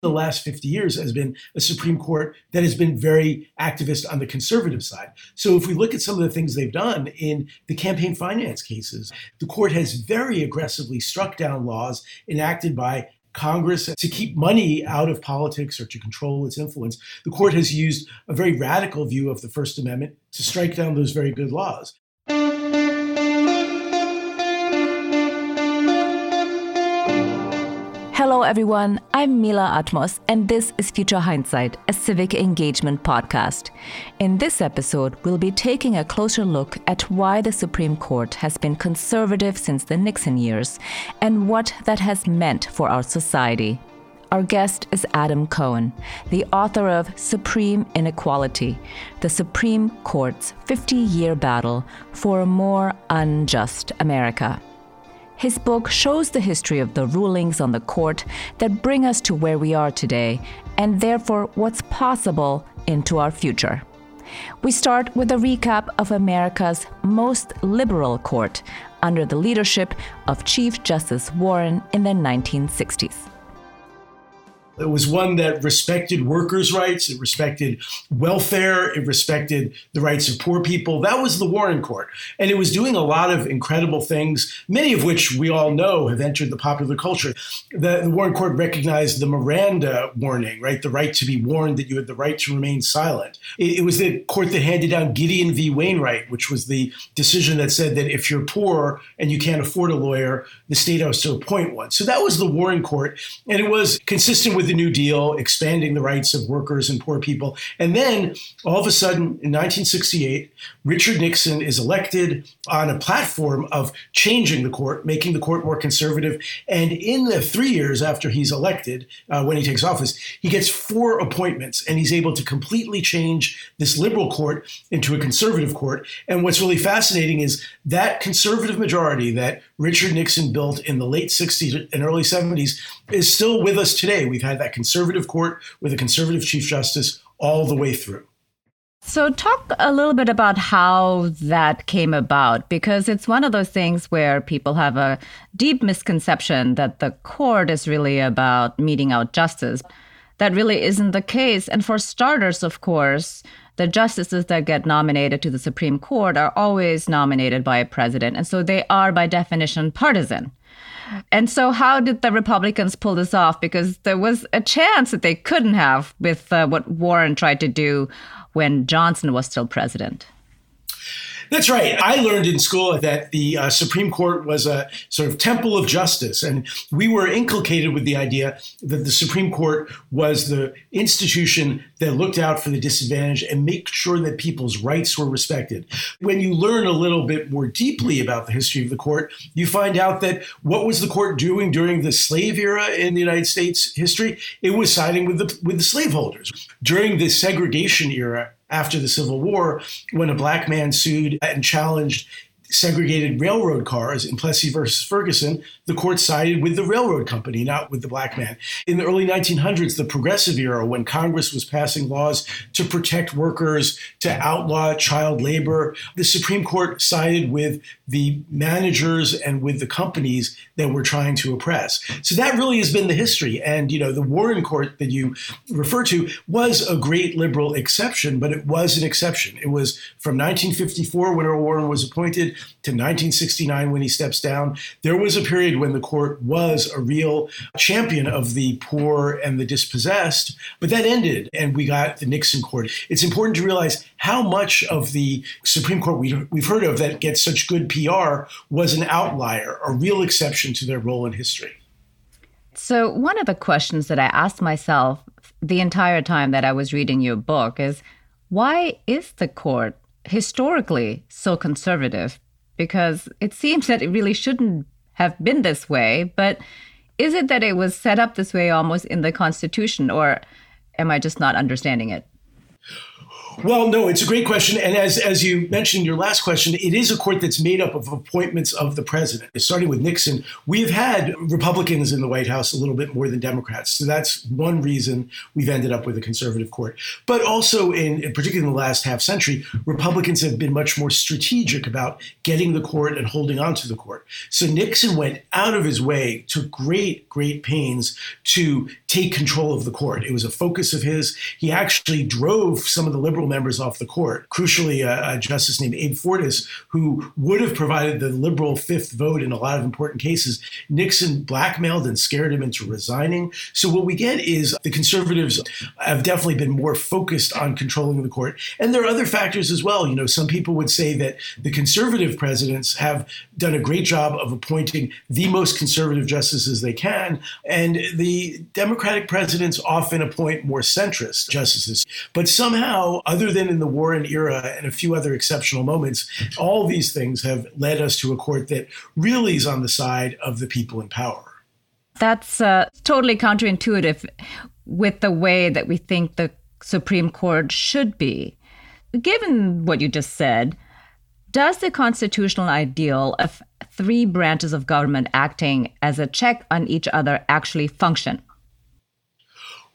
the last 50 years has been a Supreme Court that has been very activist on the conservative side. So if we look at some of the things they've done in the campaign finance cases, the court has very aggressively struck down laws enacted by Congress to keep money out of politics or to control its influence. The court has used a very radical view of the First Amendment to strike down those very good laws. Hello, everyone. I'm Mila Atmos, and this is Future Hindsight, a civic engagement podcast. In this episode, we'll be taking a closer look at why the Supreme Court has been conservative since the Nixon years and what that has meant for our society. Our guest is Adam Cohen, the author of Supreme Inequality The Supreme Court's 50 year battle for a more unjust America. His book shows the history of the rulings on the court that bring us to where we are today, and therefore what's possible into our future. We start with a recap of America's most liberal court under the leadership of Chief Justice Warren in the 1960s. It was one that respected workers' rights, it respected welfare, it respected the rights of poor people. That was the Warren Court. And it was doing a lot of incredible things, many of which we all know have entered the popular culture. The, the Warren Court recognized the Miranda warning, right? The right to be warned that you had the right to remain silent. It, it was the court that handed down Gideon v. Wainwright, which was the decision that said that if you're poor and you can't afford a lawyer, the state has to appoint one. So that was the Warren Court. And it was consistent with the New Deal, expanding the rights of workers and poor people. And then all of a sudden, in 1968, Richard Nixon is elected on a platform of changing the court, making the court more conservative. And in the three years after he's elected, uh, when he takes office, he gets four appointments and he's able to completely change this liberal court into a conservative court. And what's really fascinating is that conservative majority that Richard Nixon built in the late 60s and early 70s is still with us today. We've had that conservative court with a conservative chief justice all the way through. So, talk a little bit about how that came about, because it's one of those things where people have a deep misconception that the court is really about meting out justice. That really isn't the case. And for starters, of course, the justices that get nominated to the Supreme Court are always nominated by a president. And so they are, by definition, partisan. And so, how did the Republicans pull this off? Because there was a chance that they couldn't have with uh, what Warren tried to do when Johnson was still president. That's right. I learned in school that the uh, Supreme Court was a sort of temple of justice. And we were inculcated with the idea that the Supreme Court was the institution that looked out for the disadvantaged and make sure that people's rights were respected. When you learn a little bit more deeply about the history of the court, you find out that what was the court doing during the slave era in the United States history? It was siding with the with the slaveholders. During the segregation era, after the Civil War when a black man sued and challenged segregated railroad cars in Plessy versus Ferguson, the court sided with the railroad company, not with the black man. In the early 1900s, the progressive era, when Congress was passing laws to protect workers, to outlaw child labor, the Supreme Court sided with the managers and with the companies that were trying to oppress. So that really has been the history. And, you know, the Warren Court that you refer to was a great liberal exception, but it was an exception. It was from 1954 when Earl Warren was appointed to 1969 when he steps down. There was a period when the court was a real champion of the poor and the dispossessed, but that ended and we got the Nixon court. It's important to realize how much of the Supreme Court we, we've heard of that gets such good PR was an outlier, a real exception to their role in history. So, one of the questions that I asked myself the entire time that I was reading your book is why is the court historically so conservative? Because it seems that it really shouldn't have been this way, but is it that it was set up this way almost in the Constitution, or am I just not understanding it? Well, no, it's a great question. And as, as you mentioned in your last question, it is a court that's made up of appointments of the president. Starting with Nixon, we've had Republicans in the White House a little bit more than Democrats. So that's one reason we've ended up with a conservative court. But also, in, in particularly in the last half century, Republicans have been much more strategic about getting the court and holding on to the court. So Nixon went out of his way, took great, great pains to take control of the court. It was a focus of his. He actually drove some of the liberal members off the court. Crucially, a, a justice named Abe Fortas, who would have provided the liberal fifth vote in a lot of important cases, Nixon blackmailed and scared him into resigning. So what we get is the conservatives have definitely been more focused on controlling the court. And there are other factors as well. You know, some people would say that the conservative presidents have done a great job of appointing the most conservative justices they can, and the Democratic presidents often appoint more centrist justices. But somehow, other than in the Warren era and a few other exceptional moments, all these things have led us to a court that really is on the side of the people in power. That's uh, totally counterintuitive with the way that we think the Supreme Court should be. Given what you just said, does the constitutional ideal of three branches of government acting as a check on each other actually function?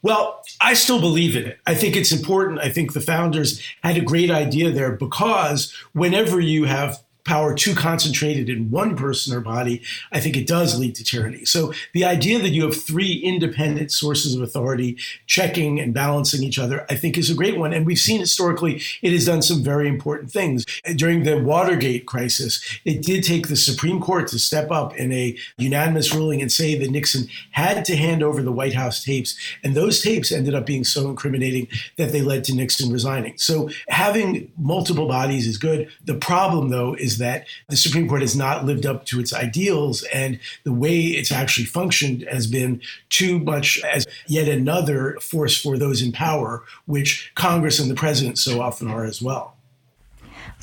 Well, I still believe in it. I think it's important. I think the founders had a great idea there because whenever you have power too concentrated in one person or body, I think it does lead to tyranny. So the idea that you have three independent sources of authority checking and balancing each other, I think is a great one. And we've seen historically it has done some very important things. During the Watergate crisis, it did take the Supreme Court to step up in a unanimous ruling and say that Nixon had to hand over the White House tapes. And those tapes ended up being so incriminating that they led to Nixon resigning. So having multiple bodies is good. The problem, though, is that the Supreme Court has not lived up to its ideals, and the way it's actually functioned has been too much as yet another force for those in power, which Congress and the president so often are as well.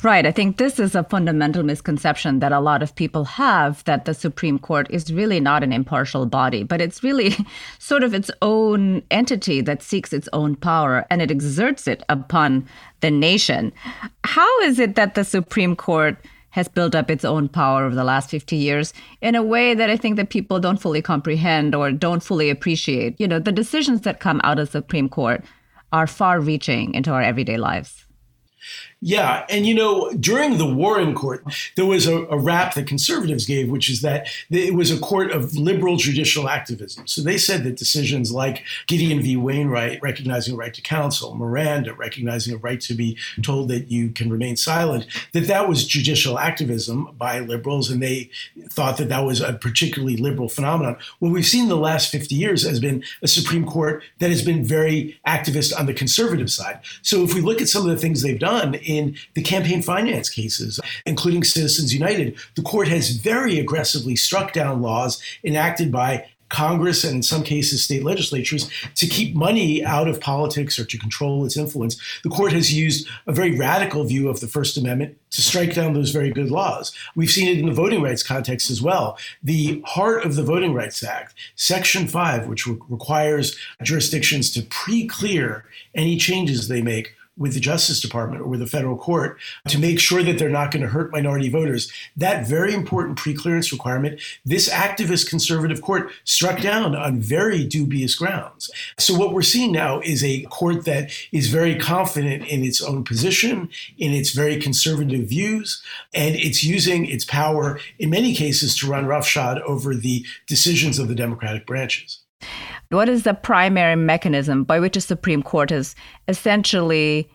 Right. I think this is a fundamental misconception that a lot of people have that the Supreme Court is really not an impartial body, but it's really sort of its own entity that seeks its own power and it exerts it upon the nation. How is it that the Supreme Court has built up its own power over the last 50 years in a way that I think that people don't fully comprehend or don't fully appreciate. You know, the decisions that come out of the Supreme Court are far reaching into our everyday lives. Yeah. And, you know, during the Warren court, there was a, a, rap that conservatives gave, which is that it was a court of liberal judicial activism. So they said that decisions like Gideon v. Wainwright, recognizing a right to counsel, Miranda, recognizing a right to be told that you can remain silent, that that was judicial activism by liberals. And they thought that that was a particularly liberal phenomenon. What we've seen the last 50 years has been a Supreme Court that has been very activist on the conservative side. So if we look at some of the things they've done, in the campaign finance cases, including Citizens United, the court has very aggressively struck down laws enacted by Congress and in some cases state legislatures to keep money out of politics or to control its influence. The court has used a very radical view of the First Amendment to strike down those very good laws. We've seen it in the voting rights context as well. The heart of the Voting Rights Act, Section 5, which re- requires jurisdictions to pre clear any changes they make with the Justice Department or with the federal court to make sure that they're not going to hurt minority voters. That very important preclearance requirement, this activist conservative court struck down on very dubious grounds. So, what we're seeing now is a court that is very confident in its own position, in its very conservative views, and it's using its power in many cases to run roughshod over the decisions of the Democratic branches. What is the primary mechanism by which the Supreme Court has essentially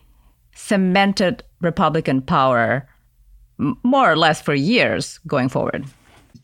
cemented Republican power more or less for years going forward?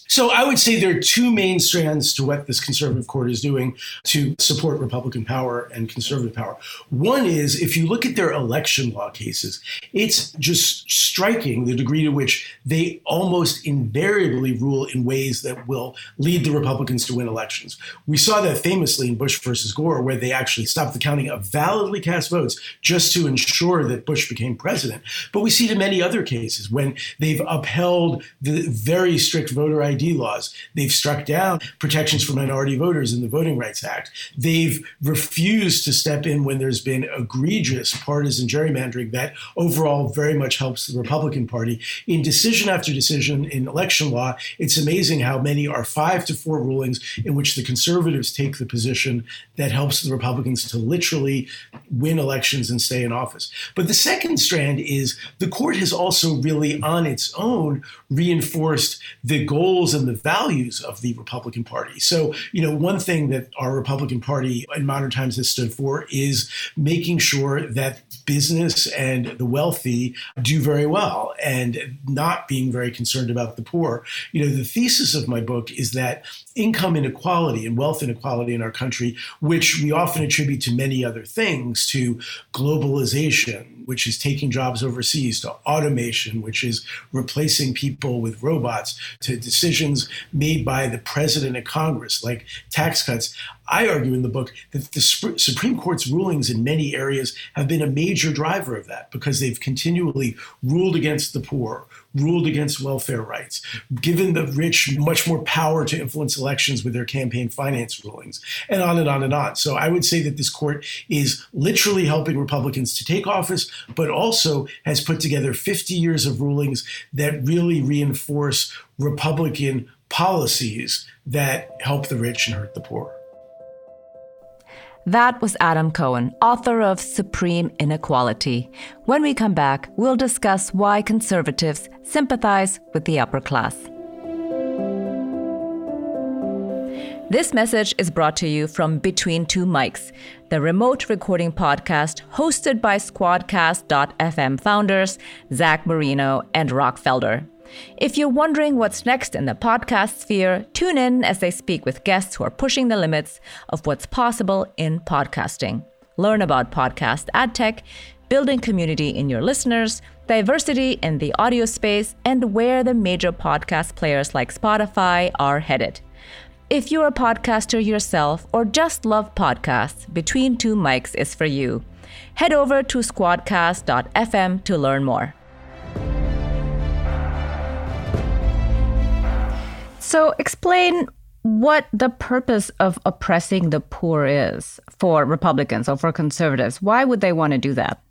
So I would say there are two main strands to what this conservative court is doing to support Republican power and conservative power. One is if you look at their election law cases, it's just striking the degree to which they almost invariably rule in ways that will lead the Republicans to win elections. We saw that famously in Bush versus Gore, where they actually stopped the counting of validly cast votes just to ensure that Bush became president. But we see it in many other cases when they've upheld the very strict voter ID ID laws. They've struck down protections for minority voters in the Voting Rights Act. They've refused to step in when there's been egregious partisan gerrymandering that overall very much helps the Republican Party. In decision after decision in election law, it's amazing how many are five to four rulings in which the conservatives take the position that helps the Republicans to literally win elections and stay in office. But the second strand is the court has also really on its own reinforced the and the values of the Republican Party. So, you know, one thing that our Republican Party in modern times has stood for is making sure that business and the wealthy do very well and not being very concerned about the poor. You know, the thesis of my book is that income inequality and wealth inequality in our country, which we often attribute to many other things, to globalization, which is taking jobs overseas, to automation, which is replacing people with robots, to decisions made by the president and Congress, like tax cuts. I argue in the book that the Supreme Court's rulings in many areas have been a major driver of that because they've continually ruled against the poor, ruled against welfare rights, given the rich much more power to influence elections with their campaign finance rulings, and on and on and on. So I would say that this court is literally helping Republicans to take office, but also has put together 50 years of rulings that really reinforce Republican policies that help the rich and hurt the poor. That was Adam Cohen, author of Supreme Inequality. When we come back, we'll discuss why conservatives sympathize with the upper class. This message is brought to you from Between Two Mics, the remote recording podcast hosted by Squadcast.fm founders Zach Moreno and Rock Felder. If you're wondering what's next in the podcast sphere, tune in as they speak with guests who are pushing the limits of what's possible in podcasting. Learn about podcast ad tech, building community in your listeners, diversity in the audio space, and where the major podcast players like Spotify are headed. If you're a podcaster yourself or just love podcasts, Between Two Mics is for you. Head over to squadcast.fm to learn more. So, explain what the purpose of oppressing the poor is for Republicans or for conservatives. Why would they want to do that?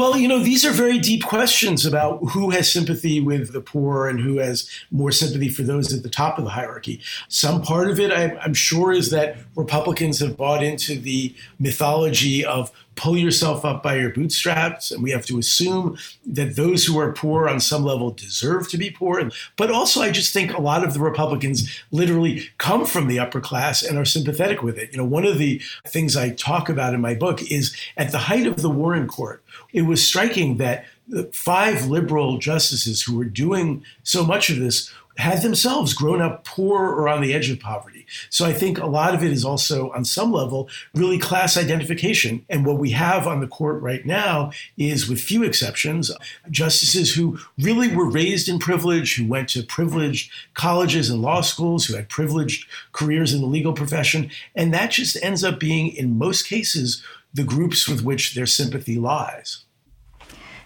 Well, you know, these are very deep questions about who has sympathy with the poor and who has more sympathy for those at the top of the hierarchy. Some part of it, I'm sure, is that Republicans have bought into the mythology of pull yourself up by your bootstraps. And we have to assume that those who are poor on some level deserve to be poor. But also, I just think a lot of the Republicans literally come from the upper class and are sympathetic with it. You know, one of the things I talk about in my book is at the height of the Warren Court, it was striking that the five liberal justices who were doing so much of this had themselves grown up poor or on the edge of poverty. So I think a lot of it is also, on some level, really class identification. And what we have on the court right now is, with few exceptions, justices who really were raised in privilege, who went to privileged colleges and law schools, who had privileged careers in the legal profession. And that just ends up being, in most cases, the groups with which their sympathy lies.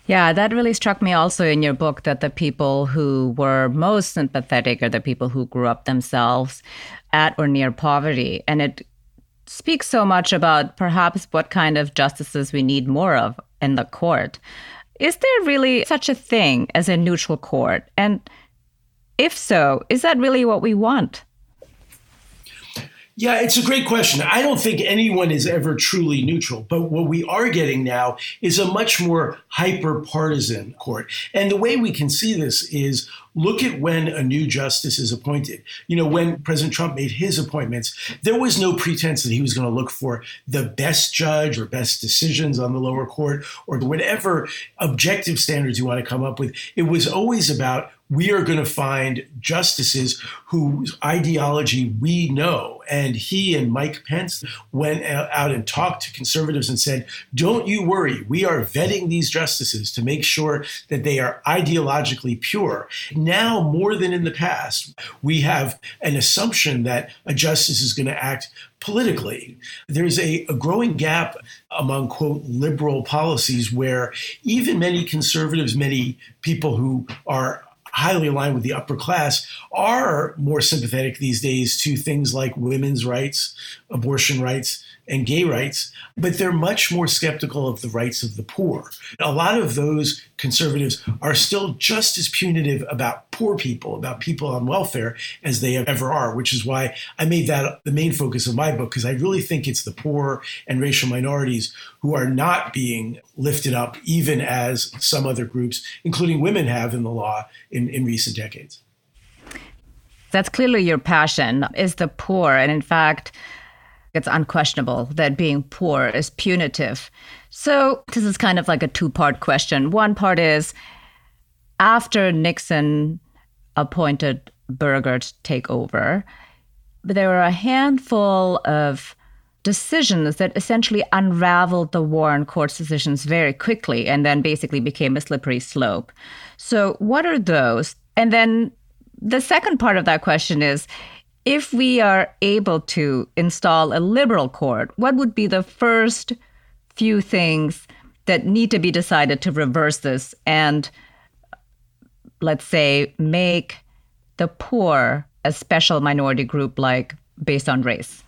Yeah, that really struck me also in your book that the people who were most sympathetic are the people who grew up themselves at or near poverty. And it speaks so much about perhaps what kind of justices we need more of in the court. Is there really such a thing as a neutral court? And if so, is that really what we want? Yeah, it's a great question. I don't think anyone is ever truly neutral, but what we are getting now is a much more hyper partisan court. And the way we can see this is look at when a new justice is appointed. You know, when President Trump made his appointments, there was no pretense that he was going to look for the best judge or best decisions on the lower court or whatever objective standards you want to come up with. It was always about we are going to find justices whose ideology we know. And he and Mike Pence went out and talked to conservatives and said, Don't you worry. We are vetting these justices to make sure that they are ideologically pure. Now, more than in the past, we have an assumption that a justice is going to act politically. There's a, a, growing gap among, quote, liberal policies where even many conservatives, many people who are highly aligned with the upper class are more sympathetic these days to things like women's rights, abortion rights, and gay rights, but they're much more skeptical of the rights of the poor. A lot of those conservatives are still just as punitive about poor people, about people on welfare, as they ever are, which is why I made that the main focus of my book, because I really think it's the poor and racial minorities who are not being lifted up, even as some other groups, including women, have in the law in, in recent decades. That's clearly your passion, is the poor. And in fact, it's unquestionable that being poor is punitive. So, this is kind of like a two part question. One part is after Nixon appointed Burger to take over, there were a handful of decisions that essentially unraveled the Warren Court's decisions very quickly and then basically became a slippery slope. So, what are those? And then the second part of that question is if we are able to install a liberal court, what would be the first few things that need to be decided to reverse this and, let's say, make the poor a special minority group like based on race?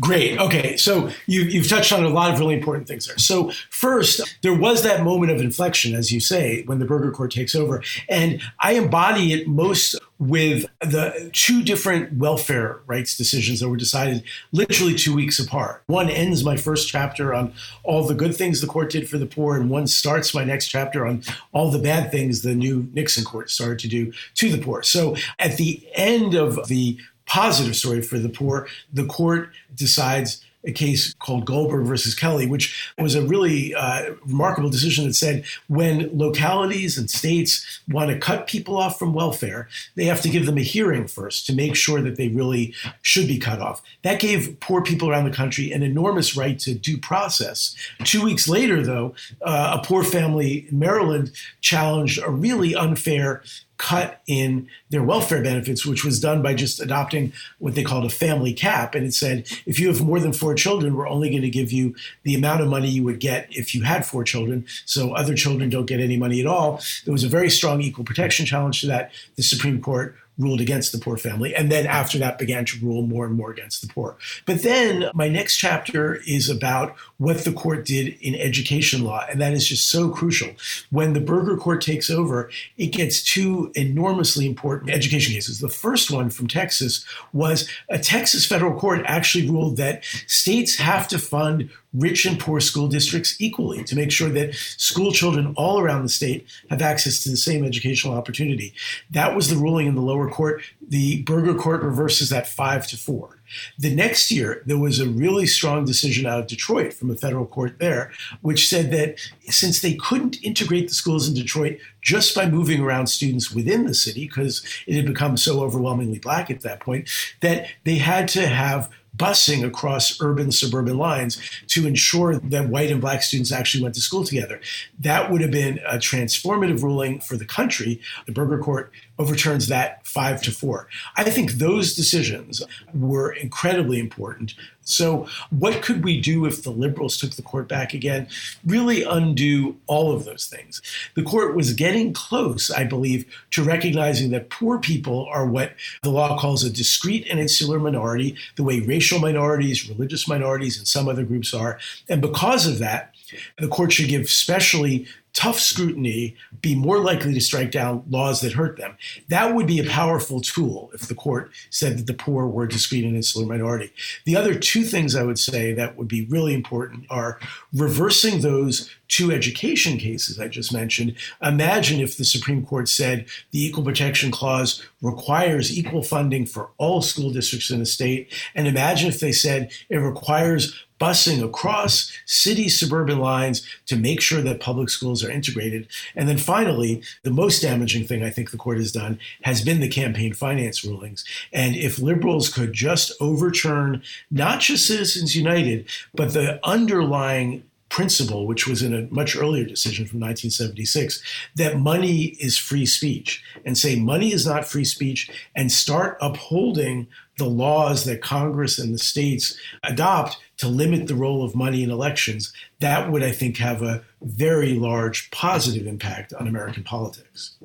Great. Okay. So you, you've touched on a lot of really important things there. So, first, there was that moment of inflection, as you say, when the Burger Court takes over. And I embody it most with the two different welfare rights decisions that were decided literally two weeks apart. One ends my first chapter on all the good things the court did for the poor, and one starts my next chapter on all the bad things the new Nixon court started to do to the poor. So, at the end of the positive story for the poor. The court decides a case called Goldberg versus Kelly, which was a really uh, remarkable decision that said when localities and states want to cut people off from welfare, they have to give them a hearing first to make sure that they really should be cut off. That gave poor people around the country an enormous right to due process. Two weeks later, though, uh, a poor family in Maryland challenged a really unfair cut in their welfare benefits, which was done by just adopting what they called a family cap. And it said, if you have more than four children, we're only going to give you the amount of money you would get if you had four children. So other children don't get any money at all. There was a very strong equal protection challenge to that. The Supreme Court ruled against the poor family. And then after that began to rule more and more against the poor. But then my next chapter is about what the court did in education law. And that is just so crucial. When the Burger Court takes over, it gets two enormously important education cases. The first one from Texas was a Texas federal court actually ruled that states have to fund rich and poor school districts equally to make sure that school children all around the state have access to the same educational opportunity. That was the ruling in the lower court. The Burger Court reverses that five to four. The next year, there was a really strong decision out of Detroit from a federal court there, which said that since they couldn't integrate the schools in Detroit just by moving around students within the city, because it had become so overwhelmingly black at that point, that they had to have busing across urban suburban lines to ensure that white and black students actually went to school together. That would have been a transformative ruling for the country. The Burger Court overturns that five to four. I think those decisions were incredibly important. So, what could we do if the liberals took the court back again? Really undo all of those things. The court was getting close, I believe, to recognizing that poor people are what the law calls a discrete and insular minority, the way racial minorities, religious minorities, and some other groups are. And because of that, the court should give specially tough scrutiny, be more likely to strike down laws that hurt them. That would be a powerful tool if the court said that the poor were a discrete and insular minority. The other two things I would say that would be really important are reversing those two education cases I just mentioned. Imagine if the Supreme Court said the Equal Protection Clause requires equal funding for all school districts in the state, and imagine if they said it requires busing across city suburban lines to make sure that public schools are integrated. And then finally, the most damaging thing I think the court has done has been the campaign finance rulings. And if liberals could just overturn not just Citizens United, but the underlying principle, which was in a much earlier decision from 1976, that money is free speech, and say money is not free speech, and start upholding the laws that Congress and the states adopt to limit the role of money in elections, that would, I think, have a very large positive impact on American politics.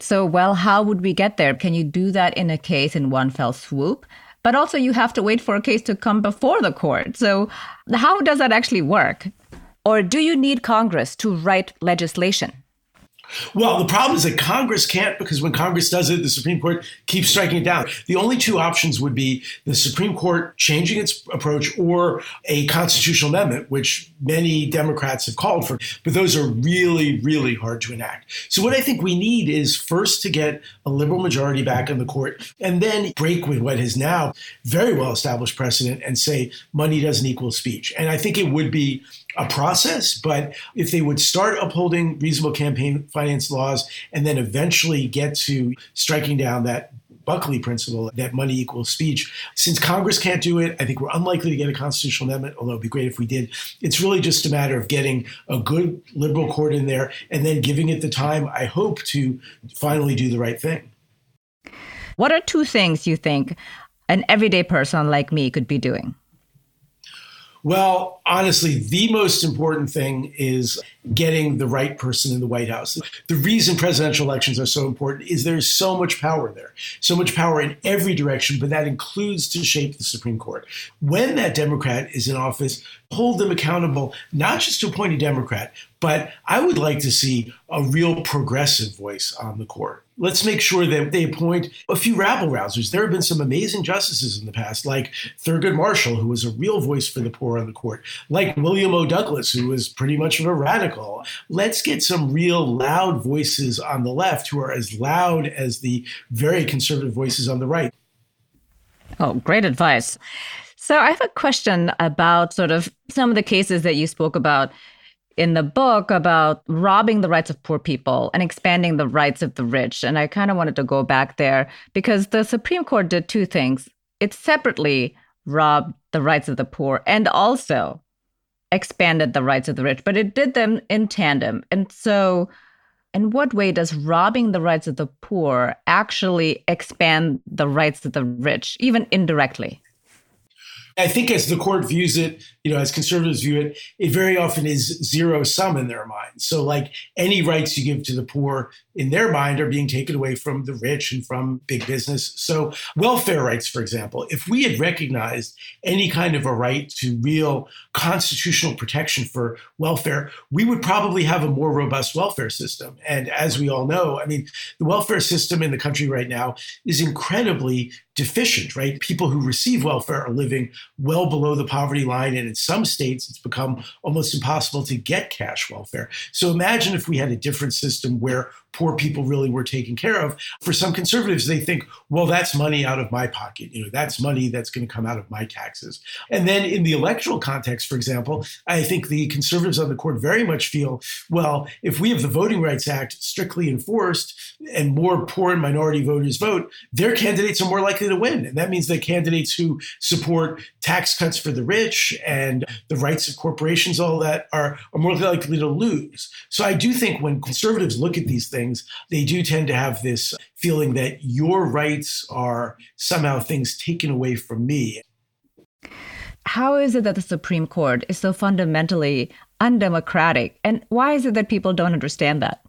So, well, how would we get there? Can you do that in a case in one fell swoop? But also, you have to wait for a case to come before the court. So, how does that actually work? Or do you need Congress to write legislation? Well, the problem is that Congress can't because when Congress does it, the Supreme Court keeps striking it down. The only two options would be the Supreme Court changing its approach or a constitutional amendment, which many Democrats have called for. But those are really, really hard to enact. So, what I think we need is first to get a liberal majority back in the court and then break with what is now very well established precedent and say money doesn't equal speech. And I think it would be a process, but if they would start upholding reasonable campaign finance laws and then eventually get to striking down that Buckley principle that money equals speech. Since Congress can't do it, I think we're unlikely to get a constitutional amendment, although it'd be great if we did. It's really just a matter of getting a good liberal court in there and then giving it the time, I hope, to finally do the right thing. What are two things you think an everyday person like me could be doing? Well, honestly, the most important thing is getting the right person in the White House. The reason presidential elections are so important is there's so much power there, so much power in every direction, but that includes to shape the Supreme Court. When that Democrat is in office, hold them accountable, not just to appoint a Democrat, but I would like to see a real progressive voice on the court let's make sure that they appoint a few rabble rousers. There have been some amazing justices in the past, like Thurgood Marshall, who was a real voice for the poor on the court, like William O. Douglas, who was pretty much of a radical. Let's get some real loud voices on the left who are as loud as the very conservative voices on the right. Oh, great advice. So I have a question about sort of some of the cases that you spoke about in the book about robbing the rights of poor people and expanding the rights of the rich. And I kind of wanted to go back there because the Supreme Court did two things. It separately robbed the rights of the poor and also expanded the rights of the rich, but it did them in tandem. And so, in what way does robbing the rights of the poor actually expand the rights of the rich, even indirectly? I think as the court views it, you know, as conservatives view it, it very often is zero sum in their mind. So, like any rights you give to the poor in their mind are being taken away from the rich and from big business. So, welfare rights, for example, if we had recognized any kind of a right to real constitutional protection for welfare, we would probably have a more robust welfare system. And as we all know, I mean, the welfare system in the country right now is incredibly deficient, right? People who receive welfare are living well below the poverty line. And in some states, it's become almost impossible to get cash welfare. So imagine if we had a different system where poor people really were taken care of. For some conservatives, they think, well, that's money out of my pocket. You know, that's money that's going to come out of my taxes. And then in the electoral context, for example, I think the conservatives on the court very much feel, well, if we have the Voting Rights Act strictly enforced and more poor and minority voters vote, their candidates are more likely to win. And that means that candidates who support tax cuts for the rich and the rights of corporations, all that, are, are more likely to lose. So I do think when conservatives look at these things, things, they do tend to have this feeling that your rights are somehow things taken away from me. How is it that the Supreme Court is so fundamentally undemocratic? And why is it that people don't understand that?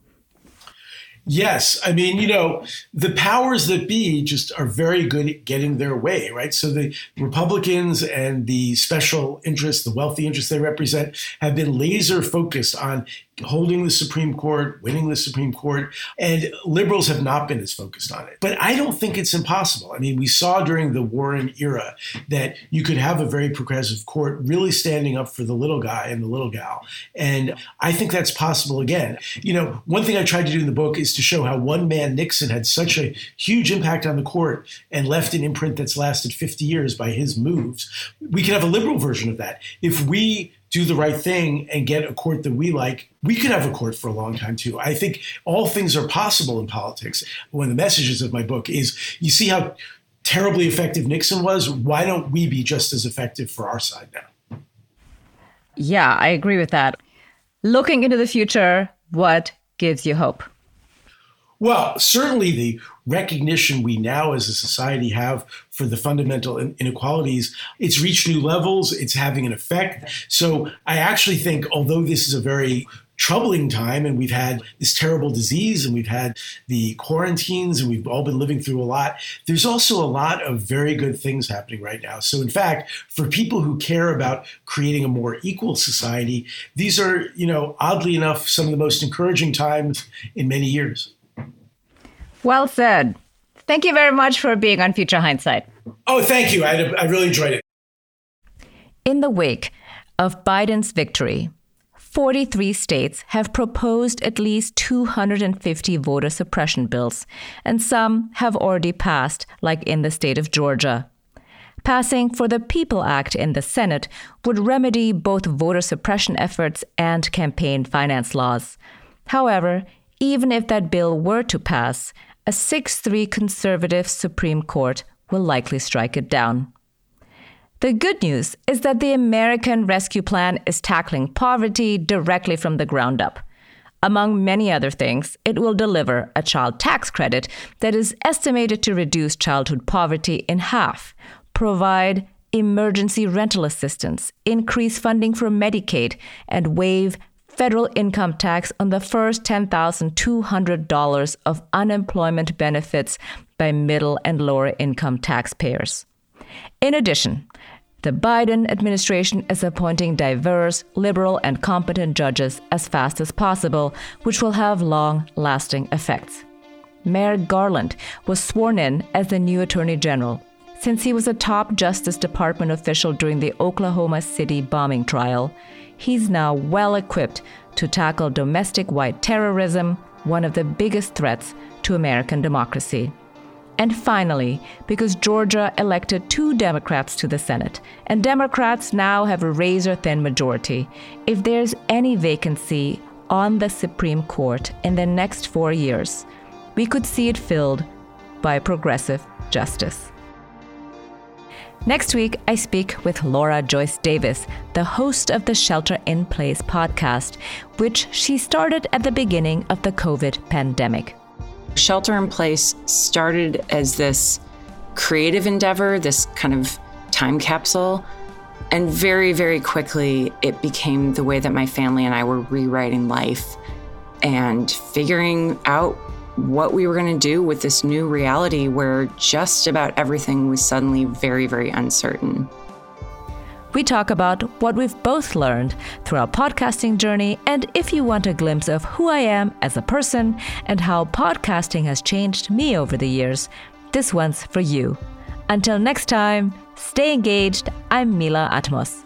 Yes. I mean, you know, the powers that be just are very good at getting their way, right? So the Republicans and the special interests, the wealthy interests they represent, have been laser focused on holding the Supreme Court, winning the Supreme Court, and liberals have not been as focused on it. But I don't think it's impossible. I mean, we saw during the Warren era that you could have a very progressive court really standing up for the little guy and the little gal. And I think that's possible again. You know, one thing I tried to do in the book is to show how one man, Nixon, had such a huge impact on the court and left an imprint that's lasted 50 years by his moves. We could have a liberal version of that. If we do the right thing and get a court that we like, we could have a court for a long time too. I think all things are possible in politics. One of the messages of my book is you see how terribly effective Nixon was. Why don't we be just as effective for our side now? Yeah, I agree with that. Looking into the future, what gives you hope? Well, certainly the recognition we now as a society have for the fundamental inequalities, it's reached new levels, it's having an effect. So I actually think, although this is a very troubling time and we've had this terrible disease and we've had the quarantines and we've all been living through a lot there's also a lot of very good things happening right now so in fact for people who care about creating a more equal society these are you know oddly enough some of the most encouraging times in many years well said thank you very much for being on future hindsight oh thank you i, I really enjoyed it in the wake of biden's victory 43 states have proposed at least 250 voter suppression bills, and some have already passed, like in the state of Georgia. Passing for the People Act in the Senate would remedy both voter suppression efforts and campaign finance laws. However, even if that bill were to pass, a 6 3 conservative Supreme Court will likely strike it down. The good news is that the American Rescue Plan is tackling poverty directly from the ground up. Among many other things, it will deliver a child tax credit that is estimated to reduce childhood poverty in half, provide emergency rental assistance, increase funding for Medicaid, and waive federal income tax on the first $10,200 of unemployment benefits by middle and lower income taxpayers. In addition, the Biden administration is appointing diverse, liberal, and competent judges as fast as possible, which will have long lasting effects. Merrick Garland was sworn in as the new Attorney General. Since he was a top Justice Department official during the Oklahoma City bombing trial, he's now well equipped to tackle domestic white terrorism, one of the biggest threats to American democracy. And finally, because Georgia elected two Democrats to the Senate, and Democrats now have a razor thin majority, if there's any vacancy on the Supreme Court in the next four years, we could see it filled by progressive justice. Next week, I speak with Laura Joyce Davis, the host of the Shelter in Place podcast, which she started at the beginning of the COVID pandemic. Shelter in Place started as this creative endeavor, this kind of time capsule. And very, very quickly, it became the way that my family and I were rewriting life and figuring out what we were going to do with this new reality where just about everything was suddenly very, very uncertain. We talk about what we've both learned through our podcasting journey, and if you want a glimpse of who I am as a person and how podcasting has changed me over the years, this one's for you. Until next time, stay engaged. I'm Mila Atmos.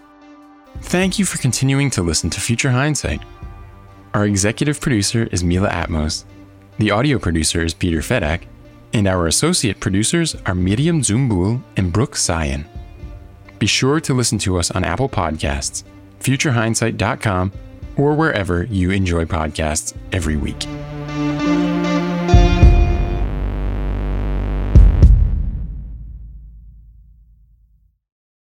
Thank you for continuing to listen to Future Hindsight. Our executive producer is Mila Atmos, the audio producer is Peter Fedak, and our associate producers are Miriam Zumbul and Brooke Sion. Be sure to listen to us on Apple Podcasts, futurehindsight.com, or wherever you enjoy podcasts every week.